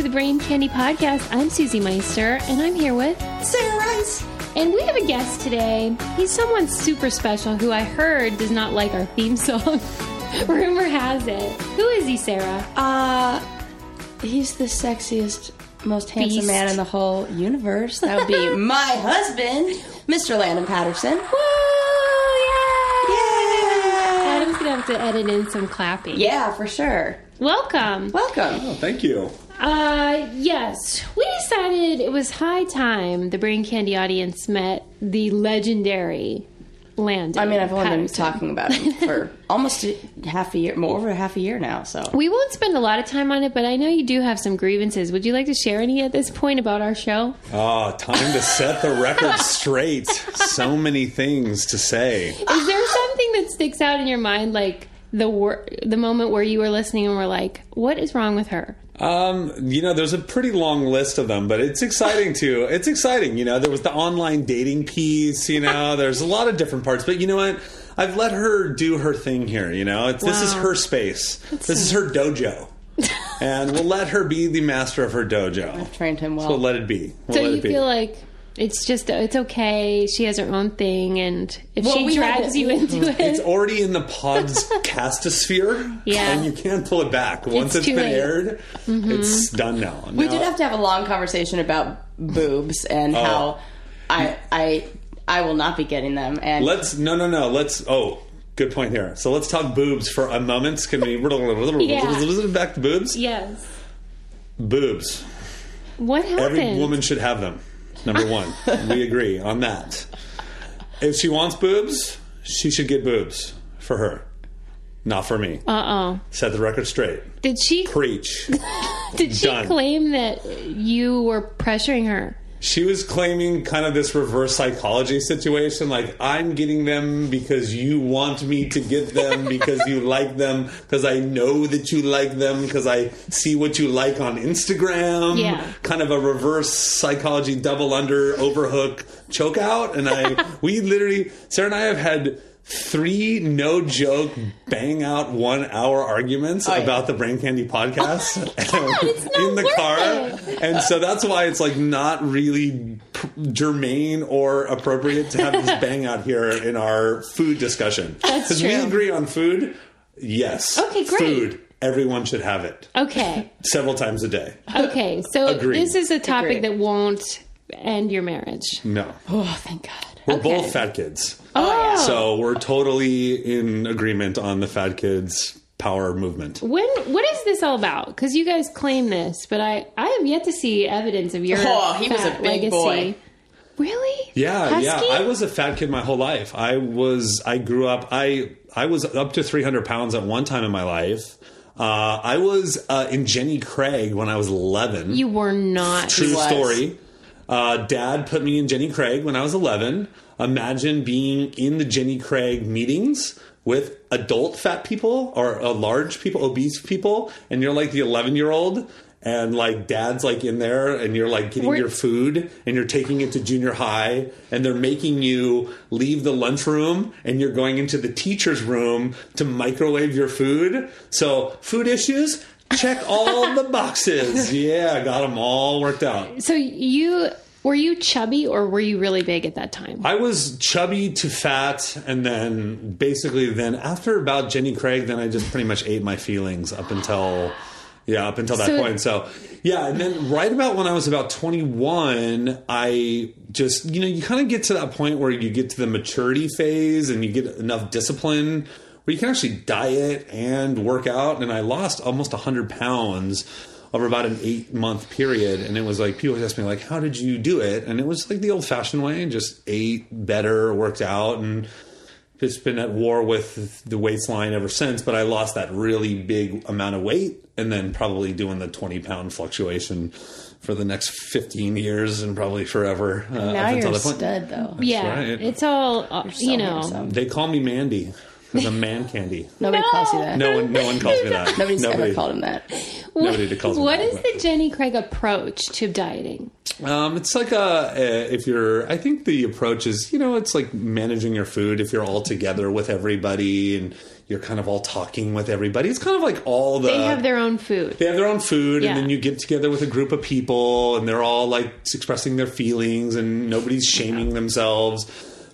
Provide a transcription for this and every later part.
to the Brain Candy Podcast. I'm Susie Meister, and I'm here with Sarah Rice. And we have a guest today. He's someone super special who I heard does not like our theme song. Rumor has it. Who is he, Sarah? Uh, he's the sexiest, most handsome Beast. man in the whole universe. That would be my husband, Mr. Landon Patterson. Woo! Yay! Yeah. Adam's gonna have to edit in some clapping. Yeah, for sure. Welcome. Welcome. Oh, thank you. Uh, yes, we decided it was high time the Brain Candy audience met the legendary Landon. I mean, I've only been talking about him for almost a, half a year, more over half a year now. So We won't spend a lot of time on it, but I know you do have some grievances. Would you like to share any at this point about our show? Oh, time to set the record straight. So many things to say. Is there something that sticks out in your mind, like the wor- the moment where you were listening and were like, "What is wrong with her?" Um, you know, there's a pretty long list of them, but it's exciting too. It's exciting. You know, there was the online dating piece. You know, there's a lot of different parts, but you know what? I've let her do her thing here. You know, it's, this is her space. this is her dojo, and we'll let her be the master of her dojo. trained him well. So let it be. We'll So you be. feel like it's just it's okay. She has her own thing, and if Well, she drags to- you mm. into it, It's already in the pod's castosphere, Yeah. and you can't pull it back. Once It's it's too been late. aired, mm-hmm. it's done now. we Now- did have to have a long conversation about boobs and Oh. how I I I will not be getting them. And Let's no no no. Let's oh. Good point here. So let's talk boobs for a moment. Can we Yeah. back to boobs? yes. Boobs. What happened? Every woman should have them. Number one, we agree on that. If she wants boobs, she should get boobs for her, not for me. Uh oh. Set the record straight. Did she Preach. did she done. claim that you were pressuring her? She was claiming kind of this reverse psychology situation like i'm getting them because you want me to get them because you like them because i know that you like them because i see what you like on instagram Yeah. kind of a reverse psychology double under overhook choke out and i we literally sarah and i have had three no joke bang out one hour arguments yeah. about the brain candy podcast it's not in the car it. and so that's why it's like not really germane or appropriate to have this bang out here in our food discussion. That's we agree on food. Yes. Okay, great. Food. Everyone should have it Okay. several times a day. Okay. So Agreed. this is a topic Agreed. that won't end your marriage. No. oh, thank God. We're Okay. both fat kids. Oh, yeah. So we're totally in agreement on the fat kids power movement. When what is this all about? Because you guys claim this, but I I have yet to see evidence of your. Oh, he was fat a big legacy. boy. Really? Yeah, Husky? yeah. I was a fat kid my whole life. I was. I grew up. I I was up to 300 pounds at one time in my life. Uh, I was uh, in Jenny Craig when I was 11. You were not. True story. Uh, Dad put me in Jenny Craig when I was 11. Imagine being in the Jenny Craig meetings with adult fat people or uh, large people, obese people, and you're like the 11 year old. And like dad's like in there, and you're like getting We're- your food, and you're taking it to junior high, and they're making you leave the lunchroom, and you're going into the teacher's room to microwave your food. So food issues, check all the boxes. Yeah, got them all worked out. So you were you chubby or were you really big at that time? I was chubby to fat, and then basically, then after about Jenny Craig, then I just pretty much ate my feelings up until, yeah, up until that So- point. So, yeah, and then right about when I was about 21, I just, you know, you kind of get to that point where you get to the maturity phase and you get enough discipline where you can actually diet and work out. And I lost almost 100 pounds over about an eight month period. And it was like, people would ask me, like, how did you do it? And it was like the old fashioned way, just ate better, worked out, and just been at war with the waistline ever since. But I lost that really big amount of weight and then probably doing the 20 pound fluctuation for the next 15 years and probably forever. Uh, Now you're until a that point. stud, though. yeah, right. it's all uh, so you know. handsome. They call me Mandy. The man candy. Nobody No. calls you that. No one, no one calls me that. Nobody's Nobody. ever called him that. Nobody that calls me What that, is but- the Jenny Craig approach to dieting? Um, it's like a, a if you're. I think the approach is you know it's like managing your food if you're all together with everybody and you're kind of all talking with everybody. It's kind of like all the They have their own food. they have their own food Yeah. and then you get together with a group of people and they're all like expressing their feelings and nobody's shaming themselves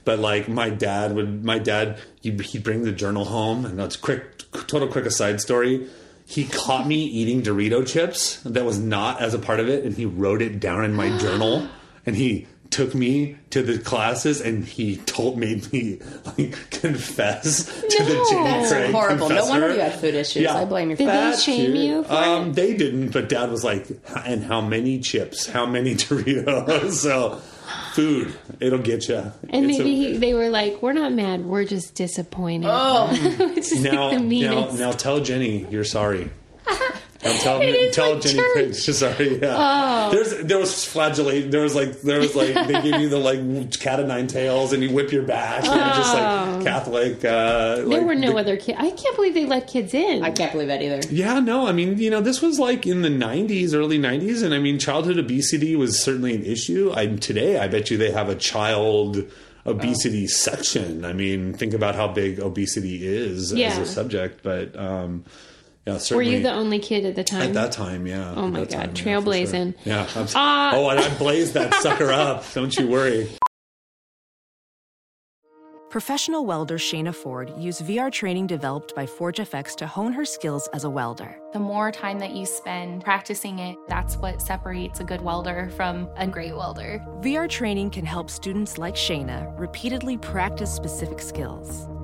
but like my dad would my dad he'd, he'd bring the journal home and that's quick total quick aside story he caught me eating dorito chips that was not as a part of it and he wrote it down in my journal and he took me to the classes and he told made me like confess to the No. Jenny That's Craig Horrible. No wonder you had food issues. Yeah. I blame your Did they shame Dude, you for um, it? They didn't, but Dad was like, "And how many chips? How many Doritos?" so, food, it'll get you. And maybe he, they were like, "We're not mad. We're just disappointed." Oh, Which now, like the now, meanest. now, tell Jenny you're sorry. Now tell It is tell like Jenny church. Craig sorry. Yeah. Oh. There's there was flagellate. There was like there was like they give you the like cat of nine tails and you whip your back. And just like Catholic. Uh, there like were no the- other kids. I can't believe they let kids in. I can't believe that either. Yeah, no, I mean, you know, this was like in the 90s, early 90s, and I mean, childhood obesity was certainly an issue. I today, I bet you they have a child obesity section. I mean, think about how big obesity is as a subject, but um yeah, were you the only kid at the time? at that time, yeah. Oh my God, time, yeah, sure. trailblazing. Yeah. I'm- Uh, oh, and I blazed that sucker up. Don't you worry. Professional welder Shayna Ford used VR training developed by ForgeFX to hone her skills as a welder. The more time that you spend practicing it, that's what separates a good welder from a great welder. VR training can help students like Shayna repeatedly practice specific skills.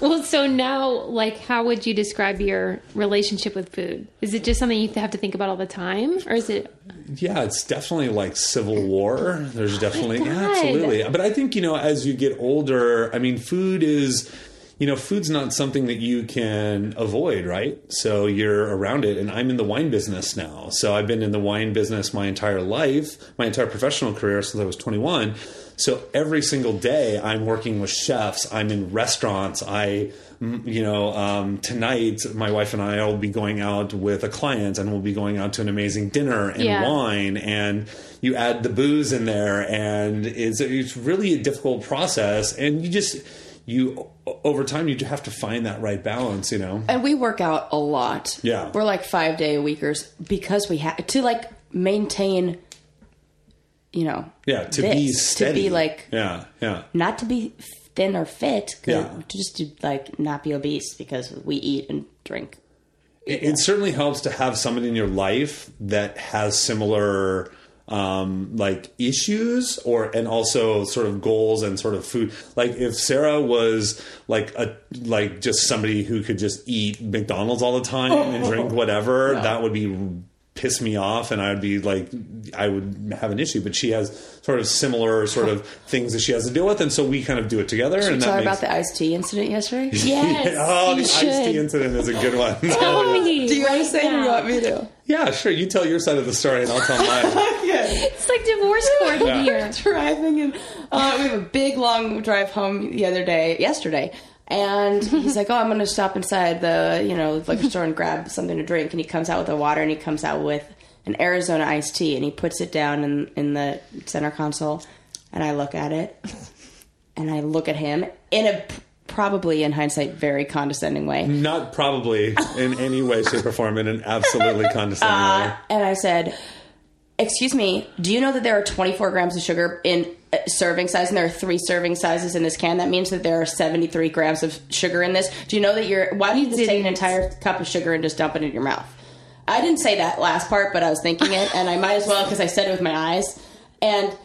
Well, so now, like, how would you describe your relationship with food? Is it just something you have to think about all the time, or is it? Yeah, it's definitely like Civil War. There's oh definitely, yeah, absolutely. But I think, you know, as you get older, I mean, food is, you know, food's not something that you can avoid, right? So you're around it. And I'm in the wine business now. So I've been in the wine business my entire life, my entire professional career since I was 21. So every single day I'm working with chefs, I'm in restaurants, I, you know, um, tonight my wife and I will be going out with a client and we'll be going out to an amazing dinner and Yeah. wine and you add the booze in there and it's, it's really a difficult process and you just, you, over time you have to find that right balance, you know? And we work out a lot. Yeah. We're like five day a weekers because we have to like maintain, you know, Yeah, to this, be steady. to be like yeah, yeah. not to be thin or fit. Yeah. just to like not be obese because we eat and drink. it, it certainly helps to have someone in your life that has similar um, like issues or and also sort of goals and sort of food like if sarah was like a like just somebody who could just eat mcdonald's all the time and drink whatever that would be piss me off and i'd be like i would have an issue but she has sort of similar sort of things that she has to deal with and so we kind of do it together and Sorry that about makes the iced tea incident yesterday. Yes, oh you the iced tea incident is a good one Tell me. Do you want to say it now. you want me to? Yeah, sure. You tell your side of the story, and I'll tell mine. It's like divorce court in here. driving and uh, we have a big long drive home the other day yesterday and he's like oh i'm gonna stop inside the you know liquor store and grab something to drink and he comes out with a water and he comes out with an arizona iced tea and he puts it down in, in the center console and i look at it and i look at him in a p- probably in hindsight very condescending way Not probably in any way, shape, or form in an absolutely condescending way. and I said, "Excuse me, do you know that there are 24 grams of sugar in uh, serving size, and there are three serving sizes in this can? That means that there are 73 grams of sugar in this. Do you know that you're? Why don't you just take an entire cup of sugar and just dump it in your mouth?" I didn't say that last part, but I was thinking it, and I might as well because I said it with my eyes. And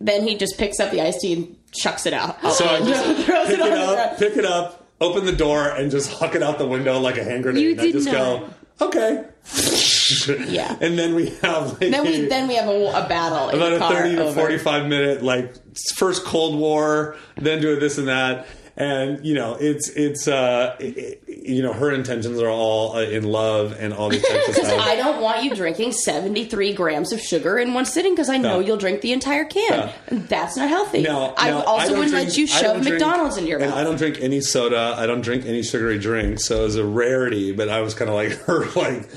then he just picks up the iced tea and chucks it out. So I just Throws pick it it up, pick it up, open the door, and just huck it out the window like a hand grenade. You And I just not. go, okay. Yeah. And then we have like Then we then we have a, a battle in about the a car 30 to over- 45 minute like first cold war then do this and that and you know it's it's uh it, you know, her intentions are all uh, in love and all these types of Because stuff. I don't want you drinking 73 grams of sugar in one sitting because I know No. you'll drink the entire can. And that's not healthy. No, I no, also don't wouldn't drink- let you I shove drink- McDonald's in your mouth. I don't drink any soda. I don't drink any sugary drinks. So it was a rarity. But I was kind of like her, like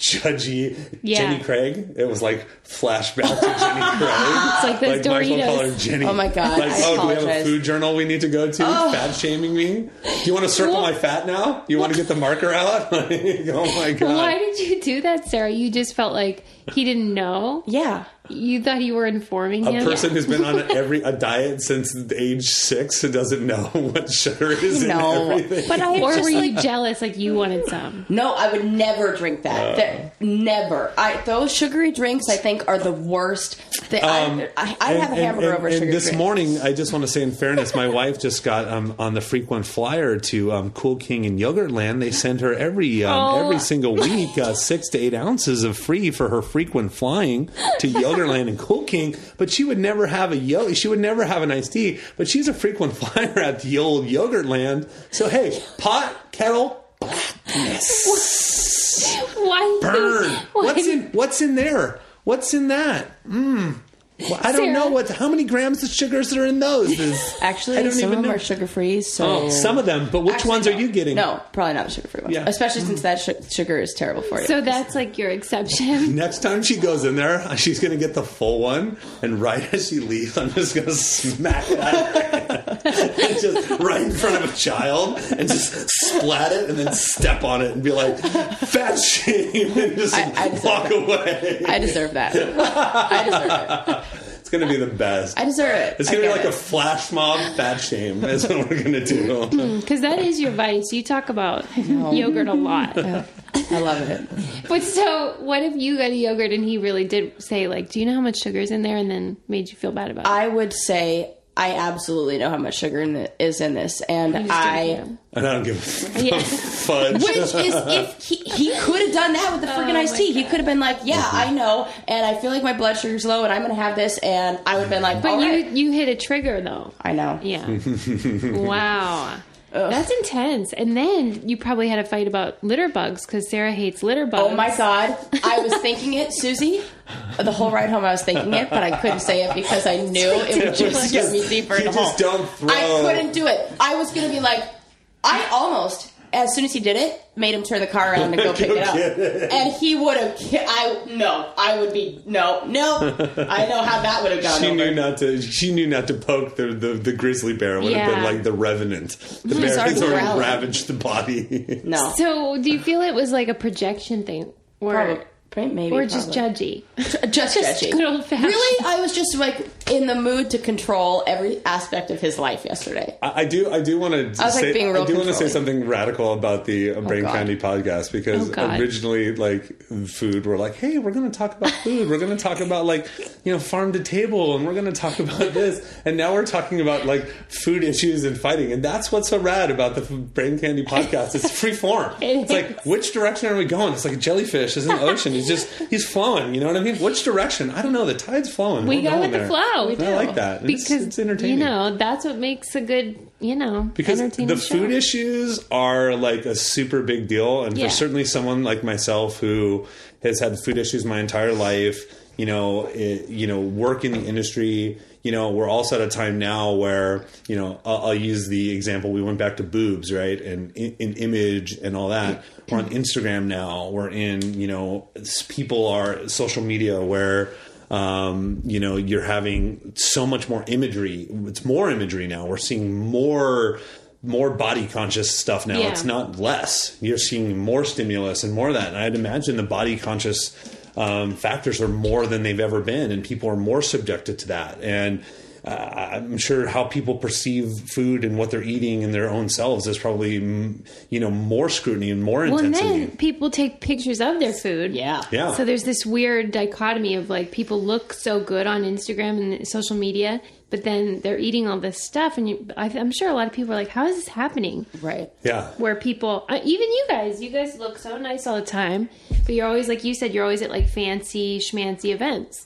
judgy Yeah. Jenny Craig. It was like flashback to Jenny Craig. It's like those might as well call her Doritos. Jenny. Oh my God, Like, I oh, do we have a food journal we need to go to? Fat shaming me. Do you want to circle Well- my fat now? You want to get the marker out? Like, oh my god. Why did you do that, Sarah? You just felt like he didn't know. yeah. You thought you were informing a him. person who's been on every a diet since age six who doesn't know what sugar is No. in everything. But I or just were like, you jealous, like you wanted some? No, I would never drink that. That- never. I, those sugary drinks, I think, are the worst. They, I, I, I have a Um, And- hamburger and- over a and sugar this drink. morning, I just want to say, in fairness, my wife just got um, on the frequent flyer to um, Cool King in Yogurtland. They send her every um, Oh. every single week uh, six to eight ounces of free for her frequent flying to Yogurtland and Cool King. But she would never have a yo. She would never have an iced tea. But she's a frequent flyer at the old Yogurtland. So hey, pot kettle. Blackness. Why? Burn. Why What's in What's in there? What's in that? Mmm. Well, I don't Sarah? know what. How many grams of sugars are in those? Is- Actually, I don't some even of them know. are sugar free. So Oh, some of them, but which Actually, ones no. are you getting? No, probably not the sugar free ones. Yeah. Especially since that sh- sugar is terrible for you. So that's like your exception. Next time she goes in there, she's going to get the full one, and right as she leaves, I'm just going to smack it out her just right in front of a child, and just splat it, and then step on it, and be like, "Fat shame," and just I- I walk it. away. I deserve that. I deserve it. It's going to be the best. I deserve it. It's going to be get like a flash mob fat shame. That's what we're going to do. Because that is your vice. You talk about yogurt a lot. I love it. But so, what if you got a yogurt and he really did say, like, do you know how much sugar's in there? And then made you feel bad about it? I would say I absolutely know how much sugar in the, is in this, and I. And I don't give a f- Yeah. fudge. Which is if he, he could have done that with the oh freaking Oh iced my tea. He could have been like, "Yeah, I know, and I feel like my blood sugar's low, and I'm going to have this," and I would have been like, But "All you right." you hit a trigger though. I know. Yeah. wow. That's intense. And then you probably had a fight about litter bugs because Sarah hates litter oh bugs. Oh my god, I was thinking it, Susie. The whole ride home, I was thinking it, but I couldn't say it because I knew it would just get me deeper You in just hole. don't throw- I couldn't do it. I was going to be like, I almost, as soon as he did it, made him turn the car around and go pick it up, it. and he would have. I no, I would be no, no. I know how that would have gone She over. knew not to. She knew not to poke the the, the grizzly bear. It would have been like the revenant. The He's bear already has already ravaged the body. no, So, do you feel it was like a projection thing? Or, probably, maybe, or just probably. judgy? just, Just judgy. good old-fashioned. Really, I was just like in the mood to control every aspect of his life yesterday. I, I do. I do want to. I was, like, say, being real I do want to say something radical about the uh, Brain God. Candy podcast because Oh, originally, like food, we're like, hey, we're going to talk about food. We're going to talk about like you know farm to table, and we're going to talk about this. And now we're talking about like food issues and fighting, and that's what's so rad about the Brain Candy podcast. It's free form. It it's like which direction are we going? It's like a jellyfish is in the ocean. He's just he's flowing. You know what I mean? Which direction? I don't know. The tide's flowing. We We're go going with the there. flow. And I like that. It's, Because it's entertaining. You know, that's what makes a good, you know, because entertaining the show. food issues are like a super big deal and Yeah. for certainly someone like myself who has had food issues my entire life you know it, you know work in the industry you know we're also at a time now where you know i'll, I'll use the example we went back to boobs right? And in, in image and all that. We're on instagram now. We're in you know people are social media where um, you know you're having so much more imagery. It's more imagery now. We're seeing more more body conscious stuff now. Yeah. it's not less. You're seeing more stimulus and more of that. And i'd imagine the body conscious um, factors are more than they've ever been and people are more subjected to that. And uh, I'm sure how people perceive food and what they're eating in their own selves is probably, mm, you know, more scrutiny and more Well, and intensity. then people take pictures of their food. Yeah. yeah. So there's this weird dichotomy of like people look so good on Instagram and social media, but then they're eating all this stuff, and you, I, I'm sure a lot of people are like, "How is this happening?" Right. yeah. Where people, uh, even you guys, you guys look so nice all the time, but you're always like you said, you're always at like fancy schmancy events.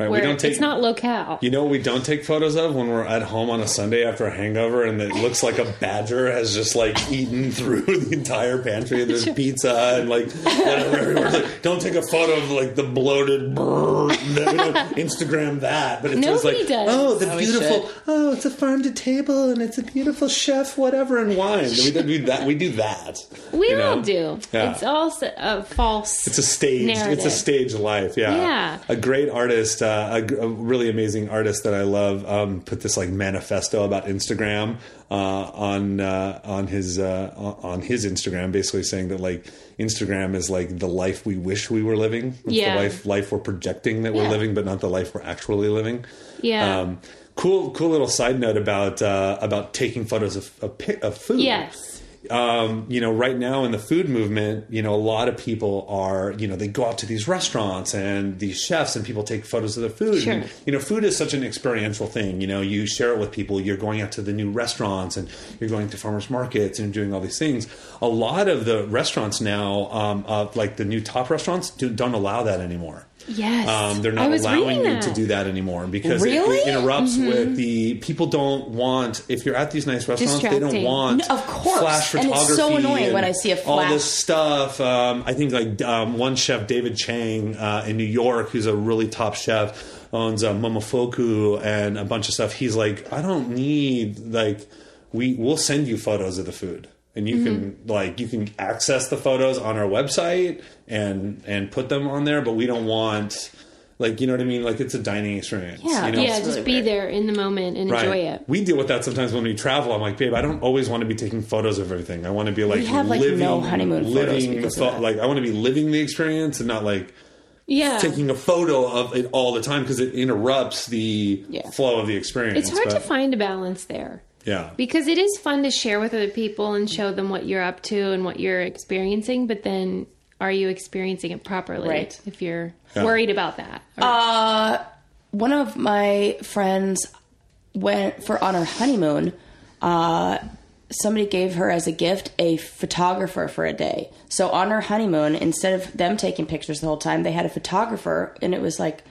Right, we don't take- it's not locale. You know what we don't take photos of when we're at home on a Sunday after a hangover and it looks like a badger has just like eaten through the entire pantry and there's pizza and like whatever everywhere. Like, don't take a photo of like the bloated brrr. We don't Instagram that. But it's just Nobody like does. oh the Oh, beautiful oh it's a farm to table and it's a beautiful chef whatever and wine. We do that we do that. we you know? all do. Yeah. It's all s- a false. It's a stage. It's a stage life. Yeah. Yeah. A great artist, uh, a, a really amazing artist that I love, um, put this like manifesto about Instagram uh, on uh, on his uh, on his Instagram, basically saying that like Instagram is like the life we wish we were living. It's Yeah. the life life we're projecting that we're Yeah. living, but not the life we're actually living. Yeah. Um, cool. Cool little side note about uh, about taking photos of of, of food yes. Um, you know, right now in the food movement, you know, a lot of people are, you know, they go out to these restaurants and these chefs and people take photos of their food. Sure. And, you know, food is such an experiential thing. You know, you share it with people. You're going out to the new restaurants and you're going to farmers markets and doing all these things. A lot of the restaurants now, um, uh, like the new top restaurants, do, don't allow that anymore. Yes. Um, they're not allowing you to do that anymore because it- Really? it, interrupts with the people don't want if you're at these nice restaurants they don't want No, of course. flash And photography it's so annoying when I see a all this stuff. Um, I think like um, one chef David Chang uh, in New York who's a really top chef owns uh, Momofuku and a bunch of stuff. He's like I don't need like we we'll send you photos of the food and you can mm-hmm. like you can access the photos on our website and and put them on there but we don't want like you know what I mean like it's a dining experience Yeah. you know? yeah, It's just be weird. there in the moment and enjoy it. We deal with that sometimes when we travel. I'm like, babe, I don't always want to be taking photos of everything. I want to be like We have, like, living, no honeymoon photos living because the of that. like I want to be living the experience and not like Yeah. taking a photo of it all the time because it interrupts the Yeah. flow of the experience. it's hard to find a balance there. Yeah, Because it is fun to share with other people and show them what you're up to and what you're experiencing, but then are you experiencing it properly Right. if you're Yeah. worried about that? Or- Uh, one of my friends went for on her honeymoon. Uh, somebody gave her as a gift a photographer for a day. So on her honeymoon, instead of them taking pictures the whole time, they had a photographer, and it was like.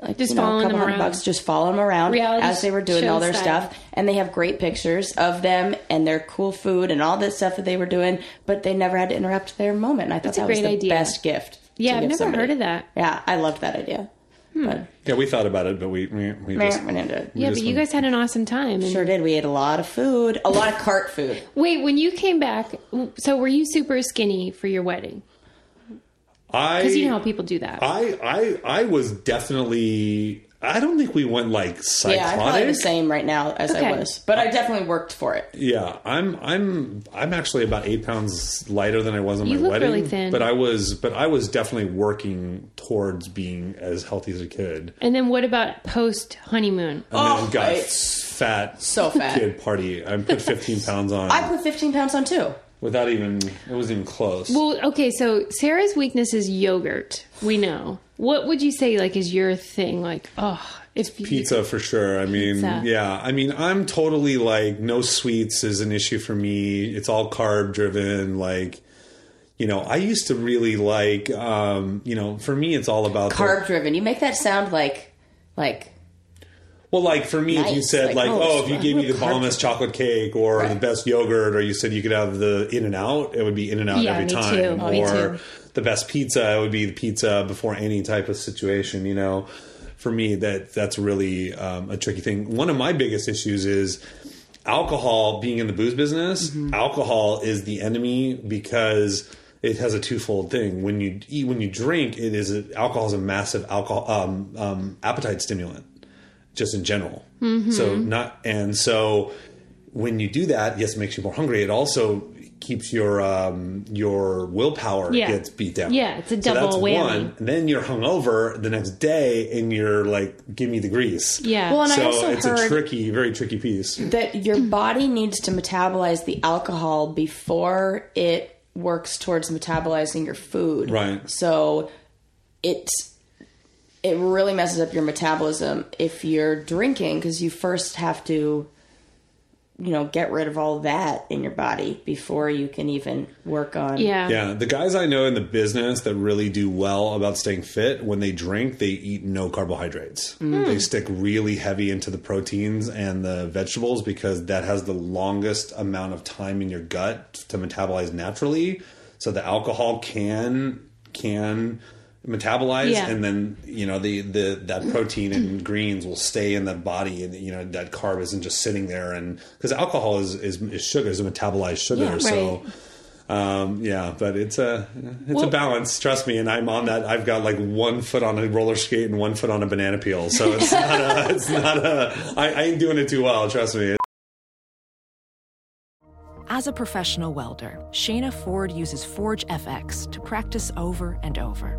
Like, Just you know, a following couple them hundred around. bucks, just follow them around Reality as they were doing all their style. stuff, and they have great pictures of them and their cool food and all this stuff that they were doing. But they never had to interrupt their moment. And I thought That's a that was great the idea. best gift. yeah, I've never somebody. heard of that. Yeah, I loved that idea. Hmm. But yeah, we thought about it, but we we, we just we didn't do it. Yeah, just but you guys had an awesome time. And Sure did. We ate a lot of food, a lot of cart food. Wait, when you came back, so were you super skinny for your wedding? I Because you know how people do that. I I I was definitely. I don't think we went like psychotic. Yeah, I'm probably the same right now as Okay. I was, but I definitely worked for it. Yeah, I'm I'm I'm actually about eight pounds lighter than I was on You my look wedding. really thin. But I was but I was definitely working towards being as healthy as I could. and then what about post honeymoon? And Oh, then got I- fat So fat. kid party. I put fifteen pounds on I put 15 pounds on too. Without even it wasn't even close. Well, okay, so Sarah's weakness is yogurt. We know. What would you say like is your thing? Like, oh, if you, Pizza for sure. I mean, Pizza. yeah. I mean, I'm totally like no sweets is an issue for me. It's all carb driven. Like, you know, I used to really like, um, you know, for me, it's all about Carb driven. You make that sound like, like, Well, like for me, if you said Like, like, oh, oh, if you gave me the bombest chocolate cake or Right. the best yogurt, or you said you could have the In and Out, it would be In and Out Yeah, every me time. Oh, or the best pizza, it would be the pizza before any type of situation. You know, for me, that that's really um, a tricky thing. One of my biggest issues is alcohol. Being in the booze business, Mm-hmm. alcohol is the enemy because. It has a twofold thing. When you eat, when you drink, it is a, alcohol is a massive alcohol um, um, appetite stimulant just in general. Mm-hmm. So not and so when you do that, yes, it makes you more hungry. It also keeps your um, your willpower Yeah. gets beat down. Yeah, it's a So double that's whammy. One. And then you're hungover the next day, and you're like, "Give me the grease." yeah. Well, and I So also it's a tricky, very tricky piece. that your body needs to metabolize the alcohol before it works towards metabolizing your food. Right. So it's it really messes up your metabolism if you're drinking because you first have to you know, get rid of all that in your body before you can even work on. Yeah. Yeah, the guys I know in the business that really do well about staying fit, when they drink, they eat no carbohydrates. Mm. Hmm. They stick really heavy into the proteins and the vegetables because that has the longest amount of time in your gut to metabolize naturally. So the alcohol can can metabolize Yeah. and then you know the the that protein and greens will stay in the body and you know that carb isn't just sitting there and because alcohol is, is is sugar is a metabolized sugar Yeah, so um, yeah, but it's a it's Well- a balance. Trust me, and I'm on that. I've got like one foot on a roller skate and one foot on a banana peel, so it's not a. It's not a. I, I ain't doing it too well. Trust me. As a professional welder, Shayna Ford uses ForgeFX to practice over and over,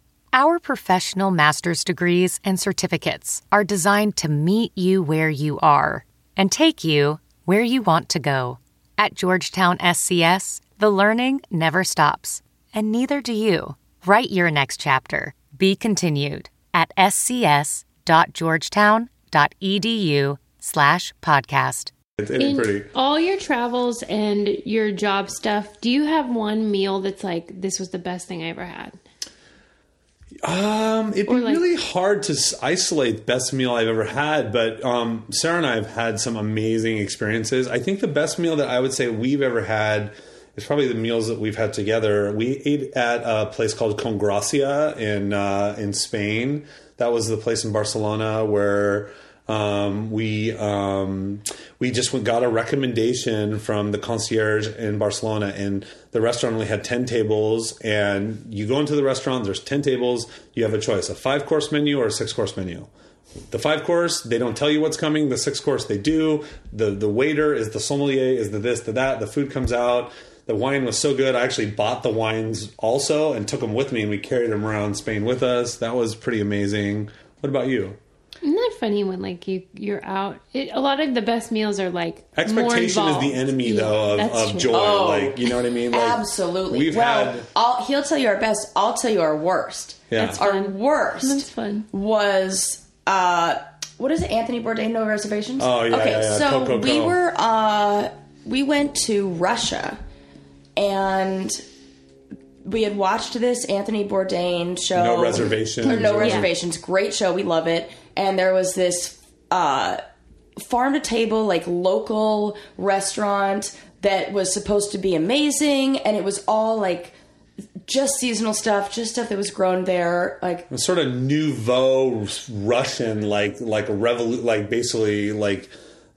Our professional master's degrees and certificates are designed to meet you where you are and take you where you want to go. At Georgetown SCS, the learning never stops, and neither do you. Write your next chapter. Be continued at scs.georgetown.edu slash podcast. It's, it's In pretty. all your travels and your job stuff, do you have one meal that's like this was the best thing I ever had? Um, it'd be like- really hard to isolate the best meal I've ever had, but um, Sarah and I have had some amazing experiences. I think the best meal that I would say we've ever had is probably the meals that we've had together. We ate at a place called Con Gracia in uh, in Spain. That was the place in Barcelona where um, we um, we just got a recommendation from the concierge in Barcelona, and the restaurant only had ten tables. And you go into the restaurant, there's ten tables. You have a choice: a five course menu or a six course menu. The five course, they don't tell you what's coming. The six course, they do. The the waiter is the sommelier, is the this, the that. The food comes out. The wine was so good. I actually bought the wines also and took them with me, and we carried them around Spain with us. That was pretty amazing. What about you? Isn't that funny when like you you're out? It, a lot of the best meals are like more Expectation is the enemy, though, that's of, of joy. Oh, like, you know what I mean? Like, Absolutely. We've well, had. I'll, he'll tell you our best. I'll tell you our worst. Yeah. That's Our fun. worst That's fun. was uh, what is it? Anthony Bourdain, no reservations. Oh, yeah, Okay, yeah, yeah. so Coco we were uh, we went to Russia, and we had watched this Anthony Bourdain show. No Reservations no or- reservations. Great show. We love it. And there was this uh, farm to table, like local restaurant that was supposed to be amazing, and it was all like just seasonal stuff, just stuff that was grown there. Like sort of nouveau Russian, like like a revolu- like basically like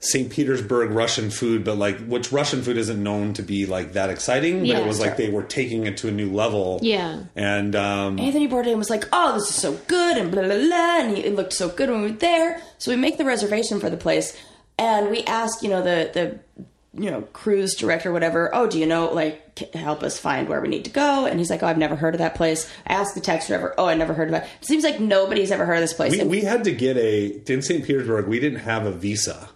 St. Petersburg Russian food, but like which Russian food isn't known to be like that exciting. But Yeah. it was like they were taking it to a new level. Yeah. and um, Anthony Bourdain was like, "Oh, this is so good," and blah blah blah, and he, it looked so good when we were there. So we make the reservation for the place, and we ask, you know, the the you know cruise director, whatever. Oh, do you know like help us find where we need to go? And he's like, "Oh, I've never heard of that place." I asked the taxi driver, "Oh, I never heard of it." It seems like nobody's ever heard of this place. we, And- we had to get a in St. Petersburg. We didn't have a visa.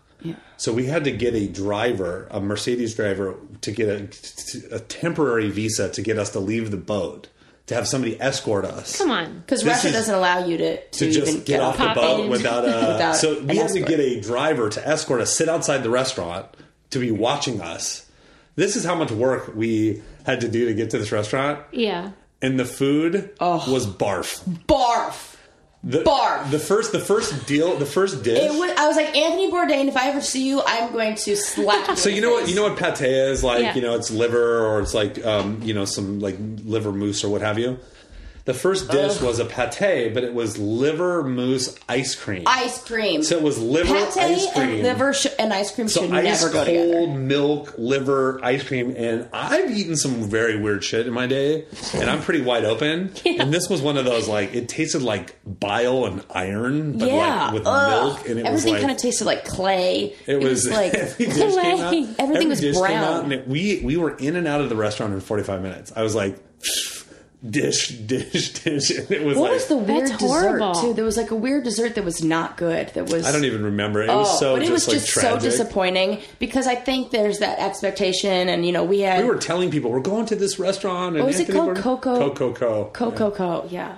So we had to get a driver, a Mercedes driver, to get a, a temporary visa to get us to leave the boat, to have somebody escort us. Come on. because This Russia is- doesn't allow you to, to, to even just get off the boat in. without a. Without so we had to get a driver to escort us, sit outside the restaurant to be watching us. This is how much work we had to do to get to this restaurant, Yeah. and the food was barf. barf. The, Barf. The first, the first deal, the first dish. It was, I was like, Anthony Bourdain, if I ever see you, I'm going to slap you. So you the know what you know what pate is like. Yeah. You know, it's liver or it's like um, you know some like liver mousse or what have you. The first dish was a pate, but it was liver mousse ice cream. Ice cream. So it was liver Pate ice cream. and liver sh- and ice cream so should ice never go cold together. milk liver ice cream, and I've eaten some very weird shit in my day, and I'm pretty wide open. And this was one of those like it tasted like bile and iron, but yeah, like with Ugh. milk, and it everything was like Everything kind of tasted like clay. it was, like every dish came out. Everything every was dish came brown. out, and it, we we were in and out of the restaurant in 45 minutes. I was like. Dish, dish, dish. And it was what like, was the weird That's dessert horrible. too? There was like a weird dessert that was not good. That was I don't even remember. It Oh, was so but it just was like just so tragic. disappointing because I think there's that expectation, and you know we had We were telling people we're going to this restaurant. And What was it Anthony called? Bourdain- Coco- Cococo. Coco Co. Yeah,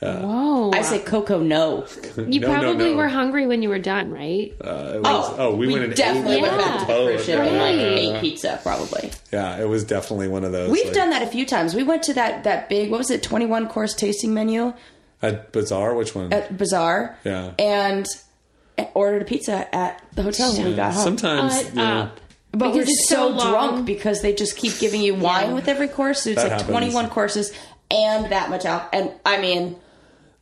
Whoa. I say Coco no. you No, no, probably no. were hungry when you were done, right? Uh, it was, oh, we, went and definitely ate went Yeah. back to the cruise ship and like Right. ate pizza probably. Yeah, it was definitely one of those. We've like, done that a few times. We went to that that big what was it twenty one course tasting menu at Bazaar. Which one? at Bazaar. Yeah. and ordered a pizza at the hotel when we got home. Sometimes Shut you know, up. But Because we're it's so, so long. drunk because they just keep giving you wine with every course. So it's That like happens. 21 courses and that much alcohol. And I mean,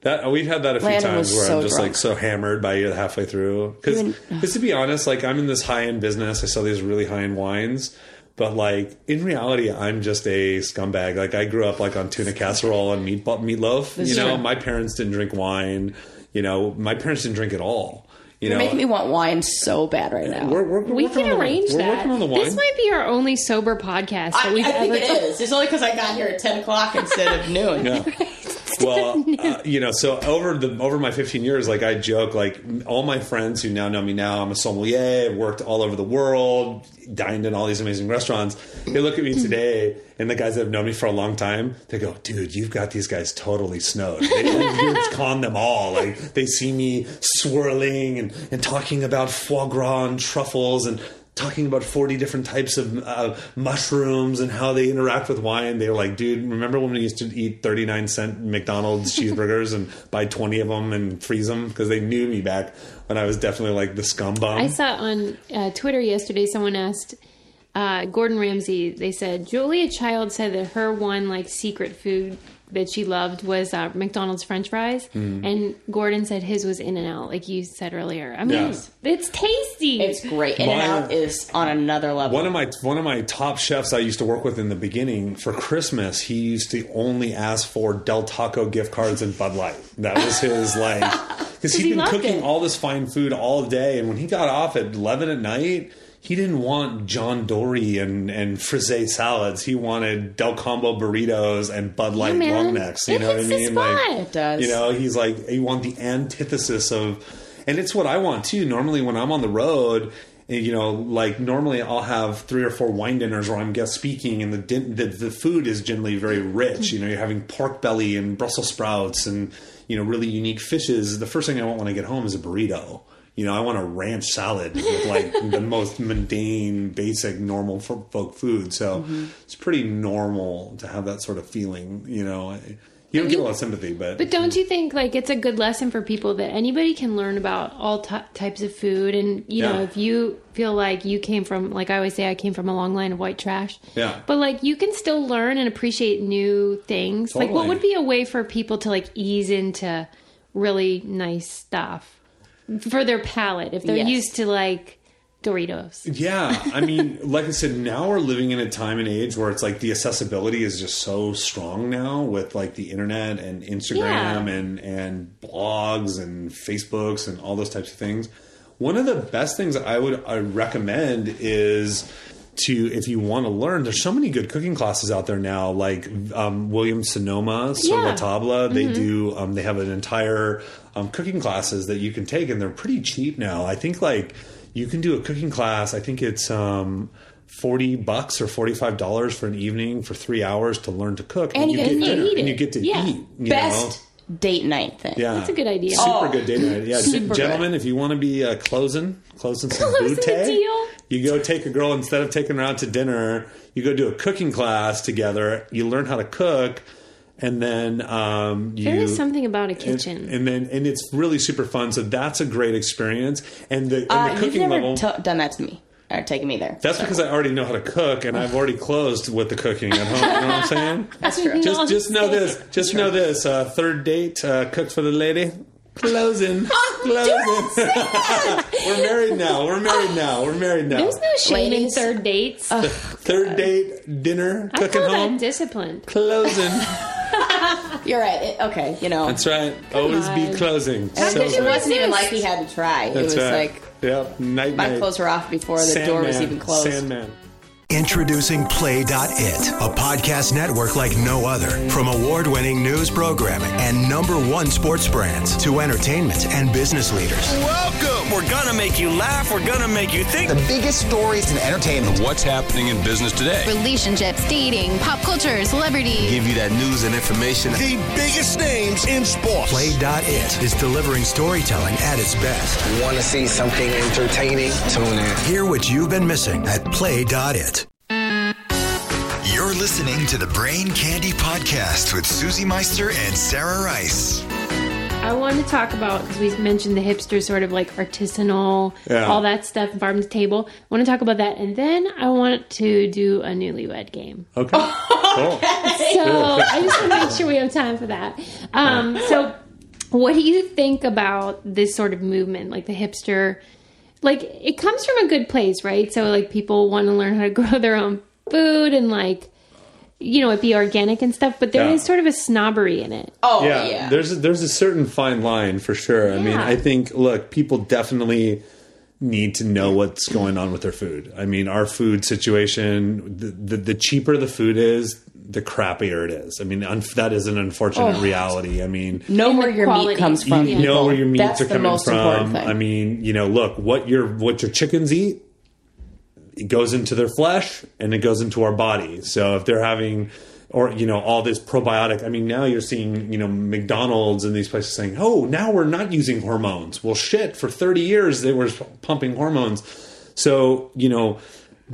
that we've had that a few Landon times where so I'm just drunk. like so hammered by you halfway through. Even- Because to be honest, like I'm in this high end business. I sell these really high end wines. But like in reality, I'm just a scumbag. Like I grew up like on tuna casserole and meat meatloaf. You know, true. my parents didn't drink wine. You know, my parents didn't drink at all. You you're know, making me want wine so bad right now. we're, we're, We working can on the- arrange we're that. on the wine. This might be our only sober podcast that I, we've I think ever it done. is. It's only because I got here at 10 o'clock instead of noon. Yeah. well, uh, you know, so over the over my 15 years, like I joke, like all my friends who now know me now, I'm a sommelier. I've worked all over the world, dined in all these amazing restaurants. They look at me today, and the guys that have known me for a long time, they go, "Dude, you've got these guys totally snowed. They, you've conned them all. Like they see me swirling and and talking about foie gras and truffles and." Talking about 40 different types of uh, mushrooms and how they interact with wine. They were like, dude, remember when we used to eat 39 cent McDonald's cheeseburgers and buy 20 of them and freeze them? Because they knew me back when I was definitely like the scum bum. I saw on uh, Twitter yesterday someone asked uh, Gordon Ramsay. They said Julia Child said that her one like secret food that she loved was uh, McDonald's French fries, Mm. and Gordon said his was In and Out, like you said earlier. I mean, Yeah. it's tasty. It's great. In and Out is on another level. one of my one of my top chefs I used to work with in the beginning for Christmas, he used to only ask for Del Taco gift cards and Bud Light. That was his like because he'd he been cooking it. all this fine food all day, and when he got off at eleven at night. He didn't want John Dory and, and frisee salads. He wanted Del Combo burritos and Bud Light man. long necks. You It know what I mean? Like, It does. You know, he's like, you want the antithesis of, and it's what I want too. Normally, when I'm on the road, and, you know, like normally I'll have three or four wine dinners where I'm guest speaking, and the din- the, the food is generally very rich. You know, you're having pork belly and Brussels sprouts and you know really unique fishes. The first thing I want when I get home is a burrito. You know, I want a ranch salad with like the most mundane, basic, normal folk food. So mm-hmm. it's pretty normal to have that sort of feeling. You know, you don't get a lot of sympathy, but But don't you think like it's a good lesson for people that anybody can learn about all ty types of food and you know if you feel like you came from like I always say I came from a long line of white trash. Yeah. But like you can still learn and appreciate new things. Like what would be a way for people to like ease into really nice stuff for their palate if they're Yes. used to like Doritos. Yeah, I mean, like I said, now we're living in a time and age where it's like the accessibility is just so strong now with like the internet and Instagram Yeah. and and blogs and Facebooks and all those types of things. One of the best things I would I recommend is to if you want to learn. There's so many good cooking classes out there now, like um, William Sonoma, Sur la Yeah. Table. They do. Um, they have an entire um, cooking classes that you can take, and they're pretty cheap now. I think like you can do a cooking class. I think it's um, forty bucks or forty five dollars for an evening for three hours to learn to cook, And you get to dinner, eat and you get to Yeah. eat. You Best date night thing. yeah, That's a good idea. Super Oh, good date night. Yeah, super good. gentlemen, if you want to be uh, closing, closing some Closing deal. You go take a girl instead of taking her out to dinner. You go do a cooking class together. You learn how to cook, and then um, you. There is something about a kitchen. and then and it's really super fun. So that's a great experience. And the, and Uh, the you've cooking never level. t- done that to me. are taking me there. That's because I already know how to cook, and I've already closed with the cooking at home. You know what I'm saying? That's true. Just, just know this. Just know this. Uh, third date, uh, cook for the lady. Closing. Oh, closing. We're married now. We're married now. We're married now. There's no shame Ladies. in third dates. Third date, dinner, I cooking call home. that disciplined. Closing. You're right. It- okay, you know. That's right. Always be on. closing. So it good. wasn't even like he had to try. it That's was right. like yep. Night my night. clothes were off before the door was Sandman. even closed. Sandman. Introducing Play.it, a podcast network like no other. From award winning news programming and number one sports brands to entertainment and business leaders. Welcome. We're gonna make you laugh. We're gonna make you think. The biggest stories in entertainment. What's happening in business today? relationships, dating, pop culture, celebrity. Give you that news and information. The biggest names in sports. Play.it is delivering storytelling at its best. Want to see something entertaining? Tune in. Hear what you've been missing at Play.it. You're listening to the Brain Candy Podcast with Susie Meister and Sarah Rice. I want to talk about because we mentioned the hipster sort of like artisanal, Yeah. all that stuff, farm to table. I want to talk about that, and then I want to do a newlywed game. Okay. Cool. So I just want to make sure we have time for that. Um, so, what do you think about this sort of movement, like the hipster? Like it comes from a good place, right? So like people want to learn how to grow their own food and like you know it be organic and stuff, but there is Yeah. sort of a snobbery in it. Oh yeah, yeah. there's there's a certain fine line for sure. I mean, I think look, people definitely need to know what's going on with their food. I mean, our food situation, the the, the cheaper the food is, the crappier it is. I mean, un- that is an unfortunate Oh. reality. I mean, know And where your quality. meat comes you from. know where your meats That's are coming from. I mean, you know, look what your what your chickens eat. It goes into their flesh and it goes into our body. So if they're having, or you know, all this probiotic. I mean, now you're seeing, you know, McDonald's and these places saying, "Oh, now we're not using hormones." Well, shit. For 30 years they were pumping hormones. So you know,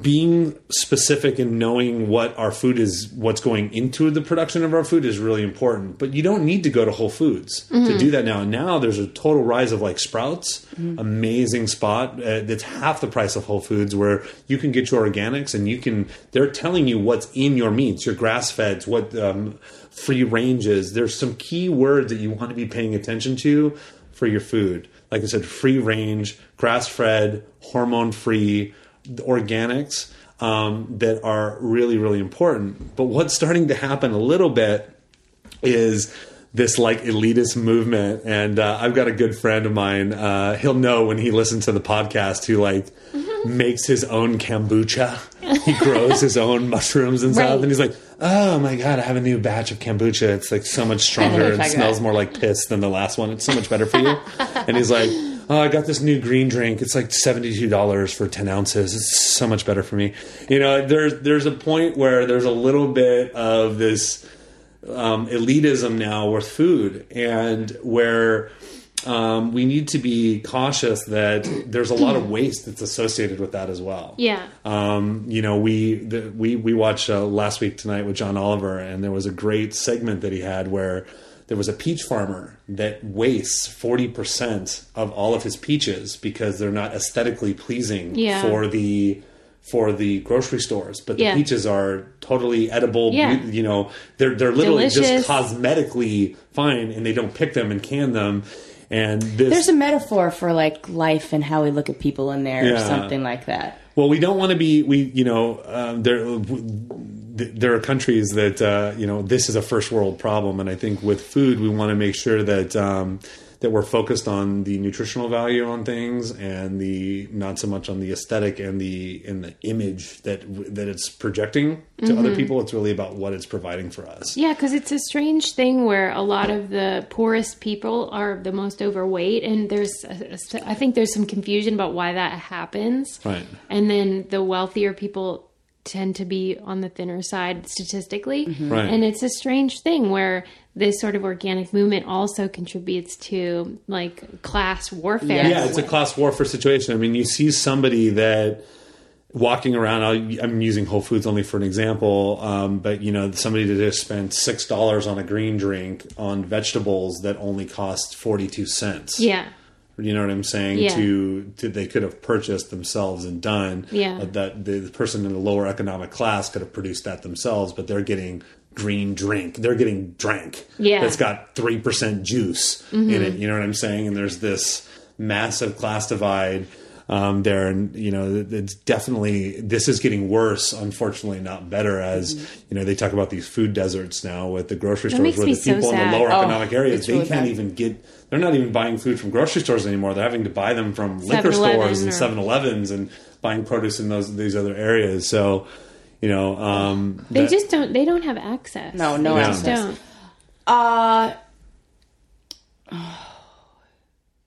being specific and knowing what our food is, what's going into the production of our food is really important. But you don't need to go to Whole Foods to do that now. And now there's a total rise of like Sprouts, amazing spot uh, that's half the price of Whole Foods, where you can get your organics and you can. They're telling you what's in your meats, your grass feds, what um, free range is. There's some key words that you want to be paying attention to for your food. Like I said, free range, grass fed, hormone free organics um, that are really, really important. But what's starting to happen a little bit is this like elitist movement. And uh, I've got a good friend of mine. Uh, he'll know when he listens to the podcast who like makes his own kombucha. he grows his own mushrooms and stuff. Right. And he's like, oh my God, I have a new batch of kombucha. It's like so much stronger and smells more like piss than the last one. It's so much better for you. and he's like, oh, I got this new green drink. It's like $72 for 10 ounces. It's so much better for me. You know, there's, there's a point where there's a little bit of this um, elitism now with food and where um, we need to be cautious that there's a lot of waste that's associated with that as well. Yeah. Um, you know, we the, we we watched uh, last week tonight with John Oliver, and there was a great segment that he had where there was a peach farmer that wastes forty percent of all of his peaches because they're not aesthetically pleasing Yeah. for the for the grocery stores, but the Yeah. peaches are totally edible. Yeah. You know, they're they're literally Delicious. just cosmetically fine, and they don't pick them and can them. And this, There's a metaphor for like life and how we look at people in there, or something like that. Well, we don't want to be. We, you know, um, there there are countries that uh, you know this is a first world problem, and I think with food, we want to make sure that um, that we're focused on the nutritional value on things and the not so much on the aesthetic and the and the image that that it's projecting to other people. It's really about what it's providing for us. Yeah, because it's a strange thing where a lot of the poorest people are the most overweight, and there's, a- a- I think there's some confusion about why that happens. Right. And then the wealthier people tend to be on the thinner side statistically. Right. And it's a strange thing where this sort of organic movement also contributes to like class warfare. Yeah, it's a class warfare situation. I mean, you see somebody that walking around. I'll, I'm using Whole Foods only for an example, um, but you know, somebody that just spent six dollars on a green drink on vegetables that only cost forty two cents. Yeah. You know what I'm saying? Yeah. To, to they could have purchased themselves and done. Yeah. Uh, that the, the person in the lower economic class could have produced that themselves, but they're getting green drink. They're getting drank. Yeah. That's got three percent juice in it. You know what I'm saying? And there's this massive class divide um, there, and you know, it's definitely this is getting worse. Unfortunately, not better. As you know, they talk about these food deserts now with the grocery stores, where the so people in the lower Oh, economic areas they really can't bad. even get. They're not even buying food from grocery stores anymore. They're having to buy them from liquor stores and 7-Elevens and buying produce in those these other areas. So, you know, um, They that- just don't. They don't have access. No, no they access. Just don't. Uh,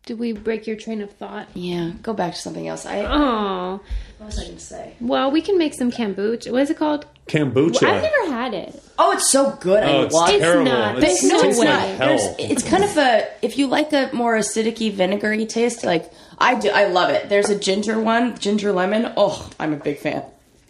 Did we break your train of thought? yeah. Go back to something else. I Oh, what was I going to say? well, we can make some kombucha. What is it called? kombucha. I've never had it. Oh, it's so good. Oh, I it's want. It's terrible. not. It's- There's it no tastes way. like it's kind of a if you like a more acidic y vinegary taste, like I do. I love it. There's a ginger one, ginger lemon. Oh, I'm a big fan.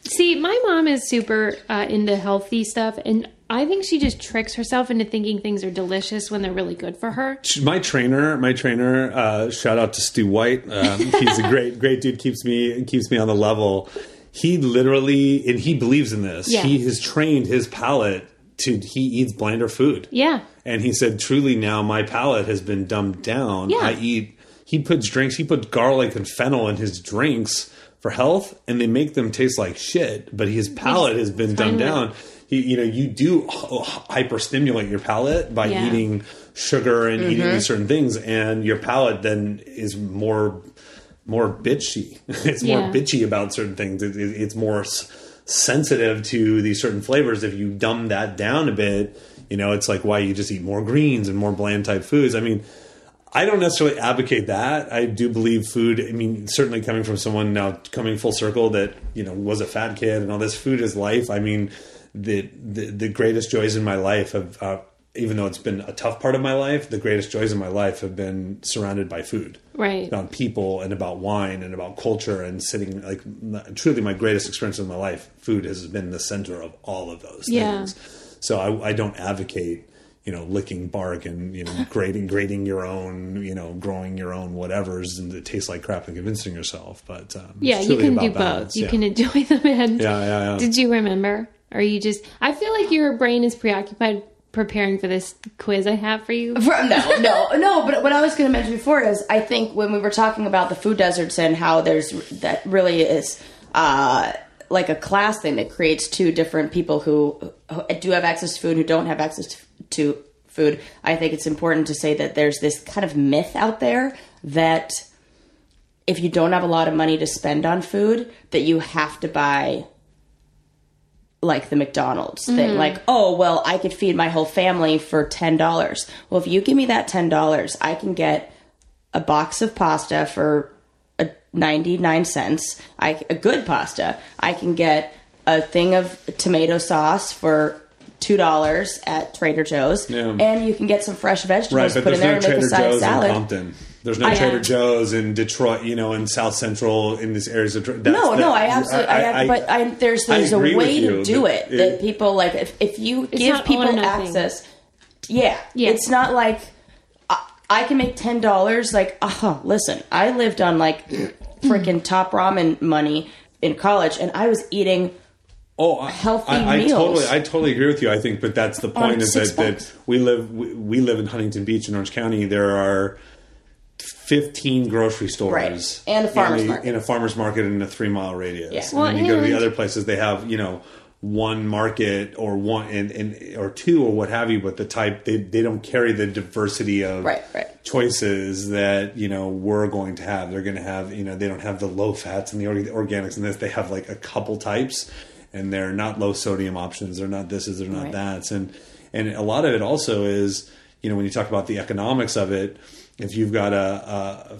See, my mom is super uh, into healthy stuff, and I think she just tricks herself into thinking things are delicious when they're really good for her. my trainer, my trainer, uh, shout out to Stu White. Um, he's a great, great dude. keeps me keeps me on the level. He literally, and he believes in this. Yeah. He has trained his palate to he eats blander food. Yeah. And he said, truly, now my palate has been dumbed down. Yeah. I eat. He puts drinks. He puts garlic and fennel in his drinks for health, and they make them taste like shit. But his palate has been dumbed down. You know, you do hyperstimulate your palate by Yeah. eating sugar and eating mm-hmm. these certain things, and your palate then is more more bitchy. it's more bitchy about certain things. It, it- it's more s- sensitive to these certain flavors. If you dumb that down a bit, you know, it's like why you just eat more greens and more bland type foods. I mean, I don't necessarily advocate that. I do believe food. I mean, certainly coming from someone now coming full circle that you know was a fat kid and all this. Food is life. I mean, the the, the greatest joys in my life have. Uh, even though it's been a tough part of my life, the greatest joys in my life have been surrounded by food Right. about people and about wine and about culture and sitting like truly my greatest experience of my life food has been the center of all of those Yeah. things so I, I don't advocate you know licking bark and you know grading grading your own you know growing your own whatevers and it tastes like crap and convincing yourself but um, Yeah, you can do both. You Yeah. can enjoy them and Yeah, yeah, yeah. Did you remember? Or you just I feel like your brain is preoccupied preparing for this quiz I have for you. No, no, no. But what I was going to mention before is, I think when we were talking about the food deserts and how there's that really is uh, like a class thing that creates two different people who, who do have access to food, who don't have access to, to food. I think it's important to say that there's this kind of myth out there that if you don't have a lot of money to spend on food, that you have to buy like the McDonald's thing. Mm-hmm. Like, oh, well, I could feed my whole family for $10. Well, if you give me that $10, I can get a box of pasta for a 99 cents. I, a good pasta. I can get a thing of tomato sauce for $2 at Trader Joe's. Yeah. And you can get some fresh right vegetables, but put in there no and make trader a side joe's in salad. Compton there's no I- Trader Yeah. Joe's in Detroit, you know, in South Central, in these areas of. That's No, the- no, I absolutely, I, I, but I, there's there's a way to do that it, it- that people like if if you give not all or people access, yeah, Yeah. it's not like I, I can make ten dollars. Like, uh listen, I lived on like freaking top ramen money in college, and I was eating. Oh, I, healthy I, I meals. totally, I totally agree with you. I think, but that's the point is six that, that we live we, we live in Huntington Beach in Orange County. There are fifteen grocery stores Right. And a farmer's in market. in a farmer's market in a three mile radius. Yeah. And Well, then you go to the other places, they have you know one market or one and, and or two or what have you. But the type they they don't carry the diversity of Right, right. choices that you know we're going to have. They're going to have you know they don't have the low fats and the organics and this. They have like a couple types, and they're not low sodium options. They're not this. is They're not Right. that's. And and a lot of it also is you know when you talk about the economics of it. If you've got a,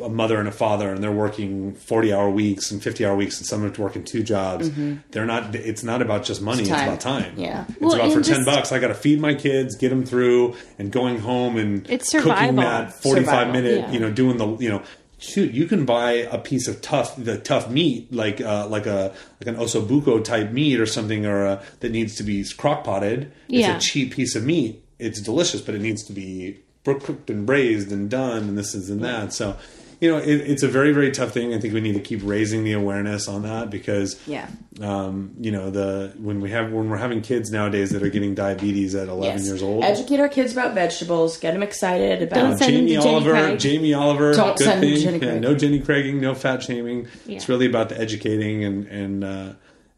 a, a mother and a father and they're working 40 hour weeks and 50 hour weeks and some are working two jobs, they're not, it's not about just money. It's, Mm-hmm. about time. Yeah. It's Well, about for and 10 bucks. I got to feed my kids, get them through and going home and It's cooking that 45 Survival, minute, yeah. you know, doing the, you know, shoot, you can buy a piece of tough, the tough meat, like, uh, like a, like an osso buco type meat or something, or a, that needs to be crock potted. Yeah. It's a cheap piece of meat. It's delicious, but it needs to be cooked and braised and done and this is and that. So, you know, it, it's a very very tough thing. I think we need to keep raising the awareness on that because Yeah. um, you know the when we have when we're having kids nowadays that are getting diabetes at 11 Yes. years old. Educate our kids about vegetables. Get them excited about. Don't send them Jamie to Jenny Oliver, Craig. Jamie Oliver, Don't good send them thing. to Jenny Yeah, no Jenny Craiging, no fat shaming. It's really about the educating and and uh,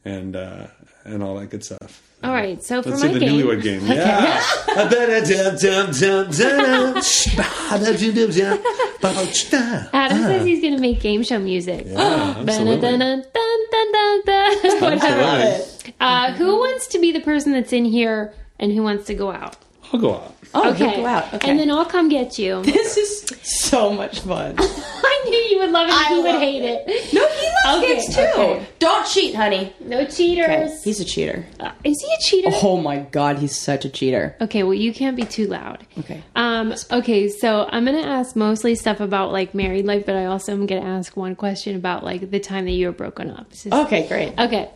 and uh, and all that good stuff. All right, so for Let's my do the game, newlywed game. Yeah. Adam says he's going to make game show music. Yeah, absolutely. Whatever. Absolutely. Uh, who wants to be the person that's in here and who wants to go out? I'll go out. Oh, okay. he'll go out. Okay. And then I'll come get you. this is so much fun. I knew you would love it. I he would hate it. No, he loves Okay, kids too. okay. Don't cheat, honey. No cheaters. Okay, he's a cheater. Uh, is he a cheater? Oh my god, he's such a cheater. Okay, well, you can't be too loud. Okay. Um, okay, so I'm gonna ask mostly stuff about like married life, but I also am gonna ask one question about like the time that you were broken up. This is- Okay, great. Okay.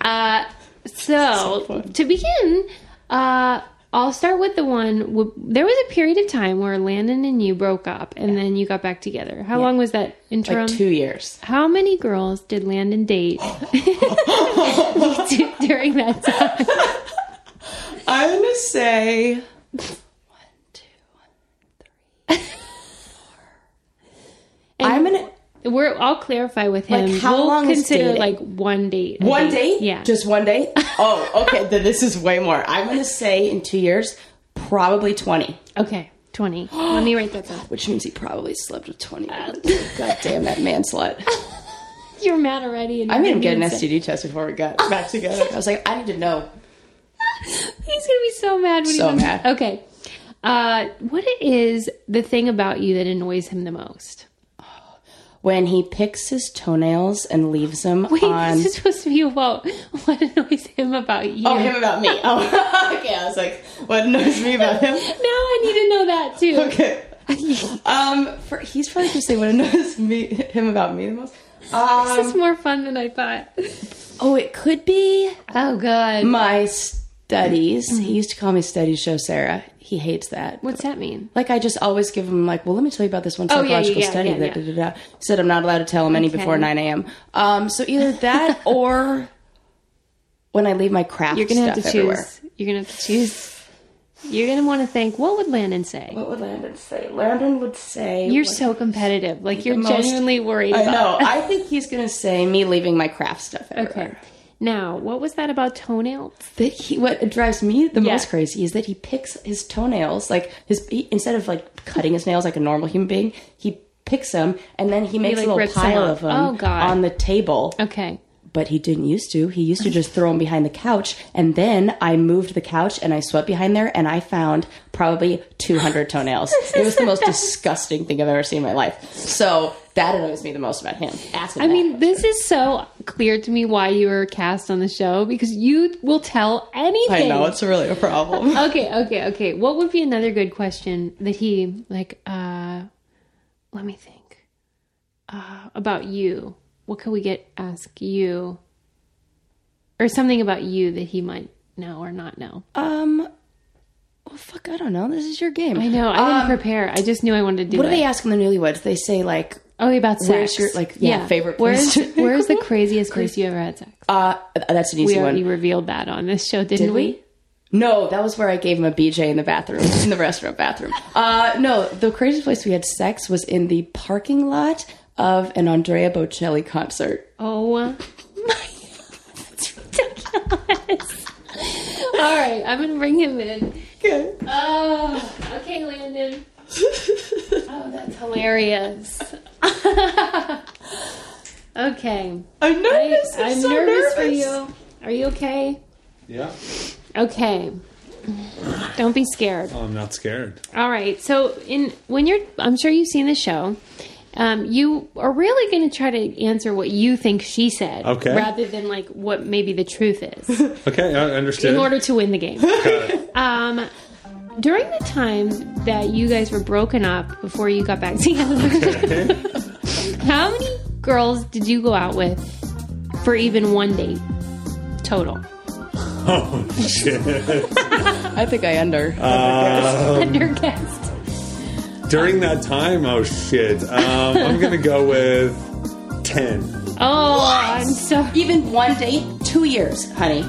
Uh, so, to begin, uh, I'll start with the one. W- there was a period of time where Landon and you broke up, and then you got back together. How long was that interim? Like two years. How many girls did Landon date oh. during that time? I'm gonna say And I'm gonna We're. I'll clarify with him. Like, how we'll long is consider like one date. one date. Yeah. just one date. Oh, okay. then this is way more. I'm gonna say in two years, probably twenty. okay. Twenty. Let me write that down. Which means he probably slept with twenty. God damn that man slut. You're mad already. And I made him get an you're gonna say- STD test before we got back together. I was like, I need to know. He's gonna be so mad. When So he mad. Okay. Uh, what is the thing about you that annoys him the most? When he picks his toenails and leaves them on. Wait, on. this is supposed to be about what annoys him about you. Oh, him about me. Oh, okay. I was like, what annoys me about him? now I need to know that too. Okay. um, for, he's probably gonna say what annoys me him about me the most. This Um, is more fun than I thought. oh, it could be Oh God. my studies. He used to call me studies show Sarah. He hates that. What's that mean? Like I just always give him like, well, let me tell you about this one Oh, yeah, psychological yeah, study yeah, that yeah. da, da, da. said I'm not allowed to tell him any before 9 a.m. Um, so either that or when I leave my craft You're gonna have to stuff choose. You're gonna have to choose. You're gonna want to think. What would Landon say? What would Landon say? Landon would say You're what- so competitive. Like you're most- genuinely worried. I about know. I think he's gonna say me leaving my craft stuff Okay. Now, what was that about toenails? That he, what drives me the Yeah. most crazy is that he picks his toenails like his he, instead of like cutting his nails like a normal human being, he picks them and then he makes like, a little them pile of them Oh, God. on the table. Okay. But he didn't used to. He used to just throw them behind the couch, and then I moved the couch and I swept behind there, and I found probably 200 toenails. it was the most disgusting thing I've ever seen in my life. So that annoys me the most about him. Ask him I that. mean, this is so clear to me why you were cast on the show because you will tell anything. I know it's really a problem. okay, okay, okay. What would be another good question that he like? uh Let me think. Uh About you. What could we get? Ask you, or something about you that he might know or not know. Um, well, fuck, I don't know. This is your game. I know. I didn't Um, prepare. I just knew I wanted to do it. What it. do they ask in the newlyweds? They say like, Oh, about sex. Where's your, like, yeah, favorite place Where's Where's the craziest place you ever had sex? uh, that's an easy one. We already revealed that on this show, didn't Did we? No, that was where I gave him a BJ in the bathroom, in the restaurant bathroom. Uh, no, the craziest place we had sex was in the parking lot of an Andrea Bocelli concert. Oh my! That's ridiculous. All right, I'm gonna bring him in. Okay. Oh, okay, Landon. Oh, that's hilarious. okay. I'm nervous. I, I'm am so nervous, for you. Are you okay? Yeah. Okay. Don't be scared. Oh, I'm not scared. All right. So, in when you're, I'm sure you've seen the show. Um, you are really going to try to answer what you think she said, Okay. rather than like what maybe the truth is, Okay, I understand. in order to win the game. Got it. Um, during the time that you guys were broken up before you got back together, how many girls did you go out with for even one date total? Oh shit. I think I under. Uh, Under guessed. During that time, oh shit. Um, I'm gonna go with ten. Oh, I'm so Even one date, two years, honey.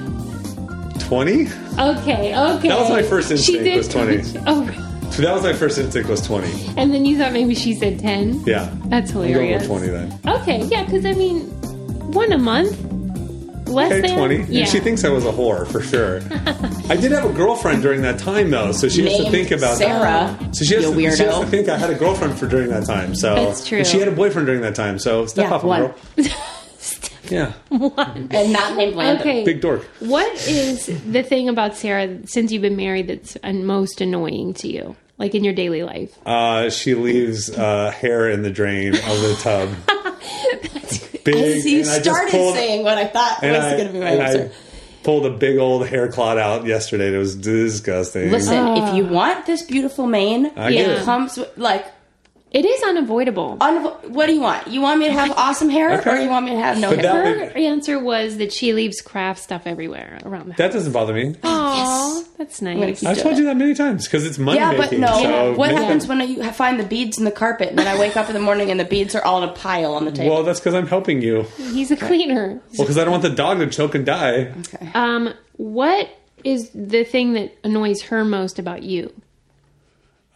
20? okay. Okay. That was my first She instinct, did was 20. Oh, So that was my first instinct was 20. and then you thought maybe she said ten. Yeah. That's I'm going hilarious. with 20 then. Okay, yeah, because I mean, one a month, less Okay, than 20. Yeah. And she thinks I was a whore for sure. I did have a girlfriend during that time though, so she has to think about Sarah. So she has, you to, she has to think I had a girlfriend for during that time. So That's true. And she had a boyfriend during that time. So step Yeah, off, one. girl. Yeah, And not named Landon. okay. big dork. What is the thing about Sarah since you've been married that's uh, most annoying to you, like in your daily life? Uh, she leaves uh, hair in the drain of the tub. Big. So you and I just started pulled- saying what I thought was and I, going to be my and answer. I pulled a big old hair clot out yesterday. It was disgusting. Listen, if you want this beautiful mane, I it it. comes with, like, It is unavoidable. unvo- what do you want? You want me to have awesome hair, Okay. or you want me to have no But hair? that- Her answer was that she leaves craft stuff everywhere around the house. That doesn't bother me. Aw, that's nice. I've told you that many times because it's money yeah, but no. so what happens them- when you find the beads in the carpet, and then I wake up in the morning and the beads are all in a pile on the table? Well, that's because I'm helping you. He's a cleaner. Well, because I don't want the dog to choke and die. Okay. Um, what is the thing that annoys her most about you?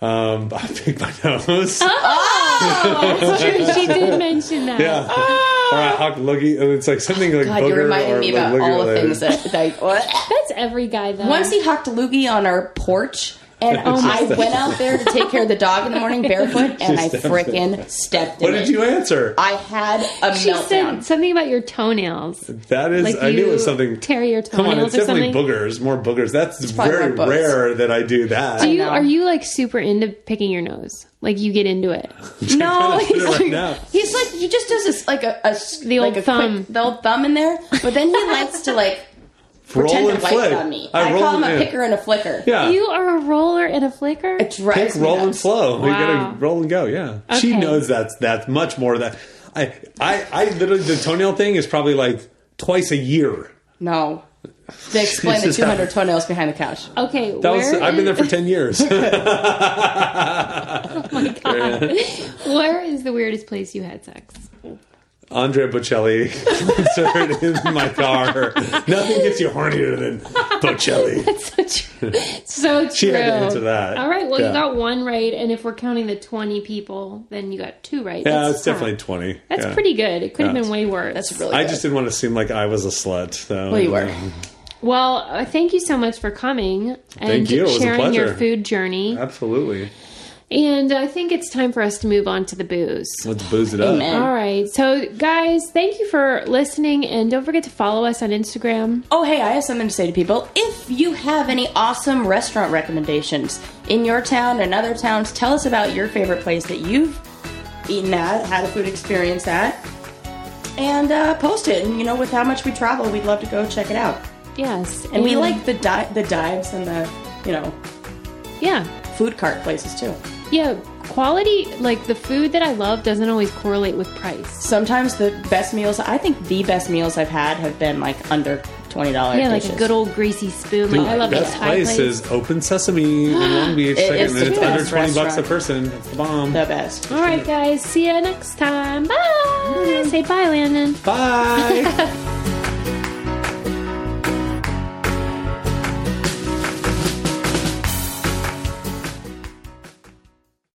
Um, I pick my nose. Oh! That's true. She did mention that. Yeah. Or I hawk loogie. and It's like something like God, booger you're reminding or me about loogie all the things that, that what? That's every guy though. Once he hocked a loogie on our porch, and my um, I went out there to take care of the dog in the morning barefoot, and I stepped frickin' stepped in What did it. you answer? I had a she meltdown. said something about your toenails. That is, Like I knew it was something. tear your Come on, toenails it's or definitely something? boogers, more boogers. That's probably very rare that I do that. Do you are you like super into picking your nose? Like you get into it? No, he's do it right like, he's like he just does this like a, a The like old a thumb. quick, the old thumb in there, but then he likes to like pretend roll to and wipe flick. it on me. I I, roll call him a and- picker and a flicker. Yeah. You are a roller and a flicker. It drives Pick, me roll, and nuts. flow. You Wow. gotta roll and go. Yeah, she knows that's that's much more that. I I I literally the toenail thing is probably like twice a year. No, they explain the Jesus. 200 toenails behind the couch. Okay, That was where I've been there for ten years. oh my god! Where is the weirdest place you had sex? Andrea Bocelli concert in my car. Nothing gets you hornier than Bocelli. so true. So true. She had to answer that. All right. Well, Yeah. you got one right, and if we're counting the twenty people, then you got two right. Yeah, That's it's definitely twenty. That's Yeah. pretty good. It could have been way worse. That's really. I good. just didn't want to seem like I was a slut. So, Well, you were. Well, uh, thank you so much for coming and Thank you. It was a sharing your food journey. Absolutely. And I think it's time for us to move on to the booze. Let's booze it up. Amen. All right. So, guys, thank you for listening, and don't forget to follow us on Instagram. Oh, hey, I have something to say to people. If you have any awesome restaurant recommendations in your town and other towns, tell us about your favorite place that you've eaten at, had a food experience at, and uh, post it. And you know, with how much we travel, we'd love to go check it out. Yes, And we like the di- the dives and the you know yeah, food cart places too. Yeah. Quality, like the food that I love, doesn't always correlate with price. Sometimes the best meals, I think the best meals I've had have been like under twenty dollars. Yeah, like a good old greasy spoon. Like I love that this Thai place place. is Open Sesame in Long Beach. It Second, and it's under best twenty bucks a person. It's the bomb. the best. All right, guys. See you next time. Bye. Mm. Say bye, Landon. Bye.